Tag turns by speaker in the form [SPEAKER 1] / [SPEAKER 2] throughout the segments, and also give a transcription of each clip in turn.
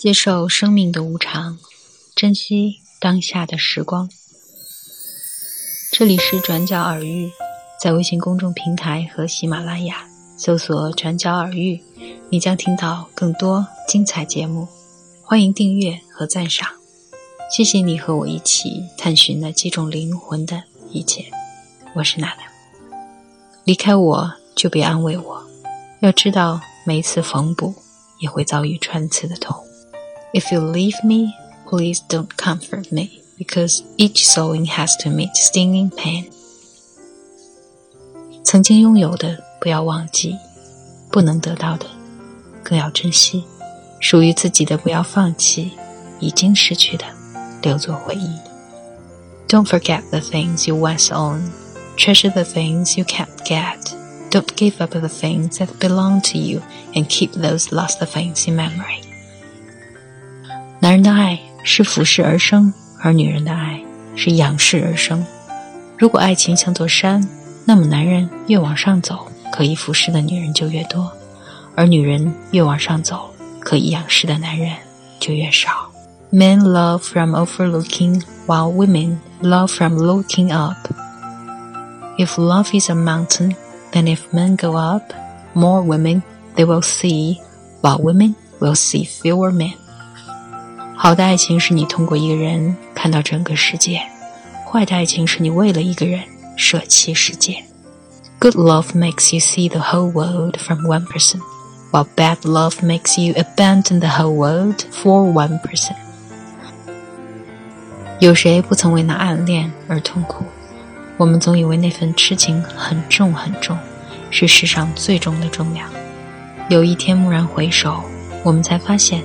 [SPEAKER 1] 接受生命的无常，珍惜当下的时光。这里是转角耳语，在微信公众平台和喜马拉雅搜索“转角耳语”，你将听到更多精彩节目。欢迎订阅和赞赏，谢谢你和我一起探寻那击中灵魂的一切。我是娜娜，离开我就别安慰我，要知道每一次缝补也会遭遇穿刺的痛。If you leave me, please don't comfort me, because each sewing has to meet stinging pain. 曾经拥有的不要忘记，不能得到的更要珍惜，属于自己的不要放弃，已经失去的留作回忆。Don't forget the things you once owned, treasure the things you can't get. Don't give up the things that belong to you and keep those lost things in memory. 男人的爱是俯视而生，而女人的爱是仰视而生。如果爱情像座山，那么男人越往上走，可以俯视的女人就越多；而女人越往上走，可以仰视的男人就越少。Men love from overlooking, while women love from looking up. If love is a mountain, then if men go up, more women they will see, while women will see fewer men. 好的爱情是你通过一个人看到整个世界，坏的爱情是你为了一个人舍弃世界。Good love makes you see the whole world from one person, while bad love makes you abandon the whole world for one person. 有谁不曾为那暗恋而痛苦？我们总以为那份痴情很重很重，是世上最重的重量。有一天蓦然回首，我们才发现。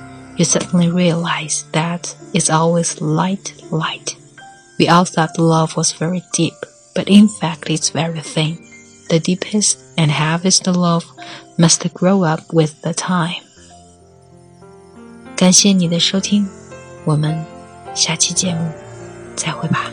[SPEAKER 1] you suddenly realize that it's always light, light. We all thought love was very deep, but in fact it's very thin. The deepest and heaviest love must grow up with the time. 感谢你的收听，我们下期节目再会吧。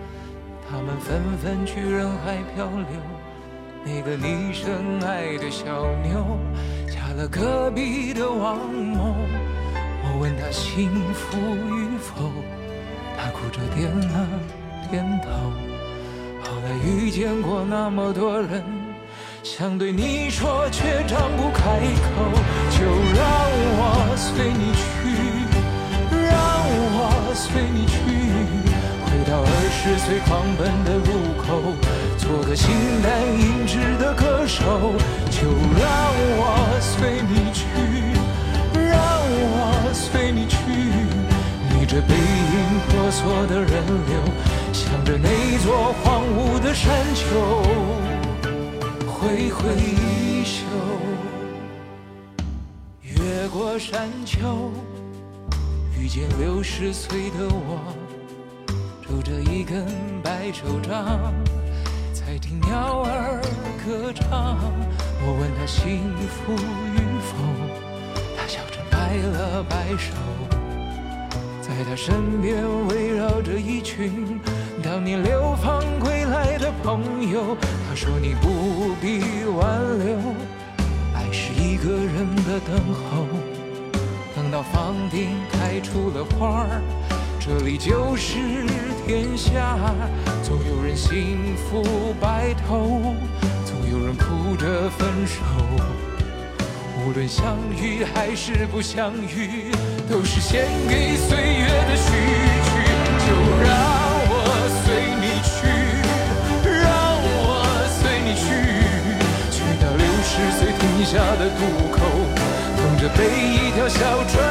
[SPEAKER 2] 他们纷纷去人海漂流，那个你深爱的小妞嫁了隔壁的王某。我问她幸福与否，她哭着点了点头。后来遇见过那么多人，想对你说却张不开口，就让我随你去，让我随你去。最狂奔的路口，做个形单影只的歌手，就让我随你去，让我随你去。逆着背影婆娑的人流，向着那座荒芜的山丘挥挥衣袖，越过山丘，遇见六十岁的我。拄着一根白手杖，在听鸟儿歌唱。我问他幸福与否，他笑着摆了摆手。在他身边围绕着一群当年流放归来的朋友。他说你不必挽留，爱是一个人的等候，等到房顶开出了花儿。这里就是天下，总有人幸福白头，总有人哭着分手。无论相遇还是不相遇，都是献给岁月的序曲。就让我随你去，让我随你去，去到六十岁停下的渡口，等着被一条小船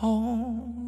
[SPEAKER 2] 空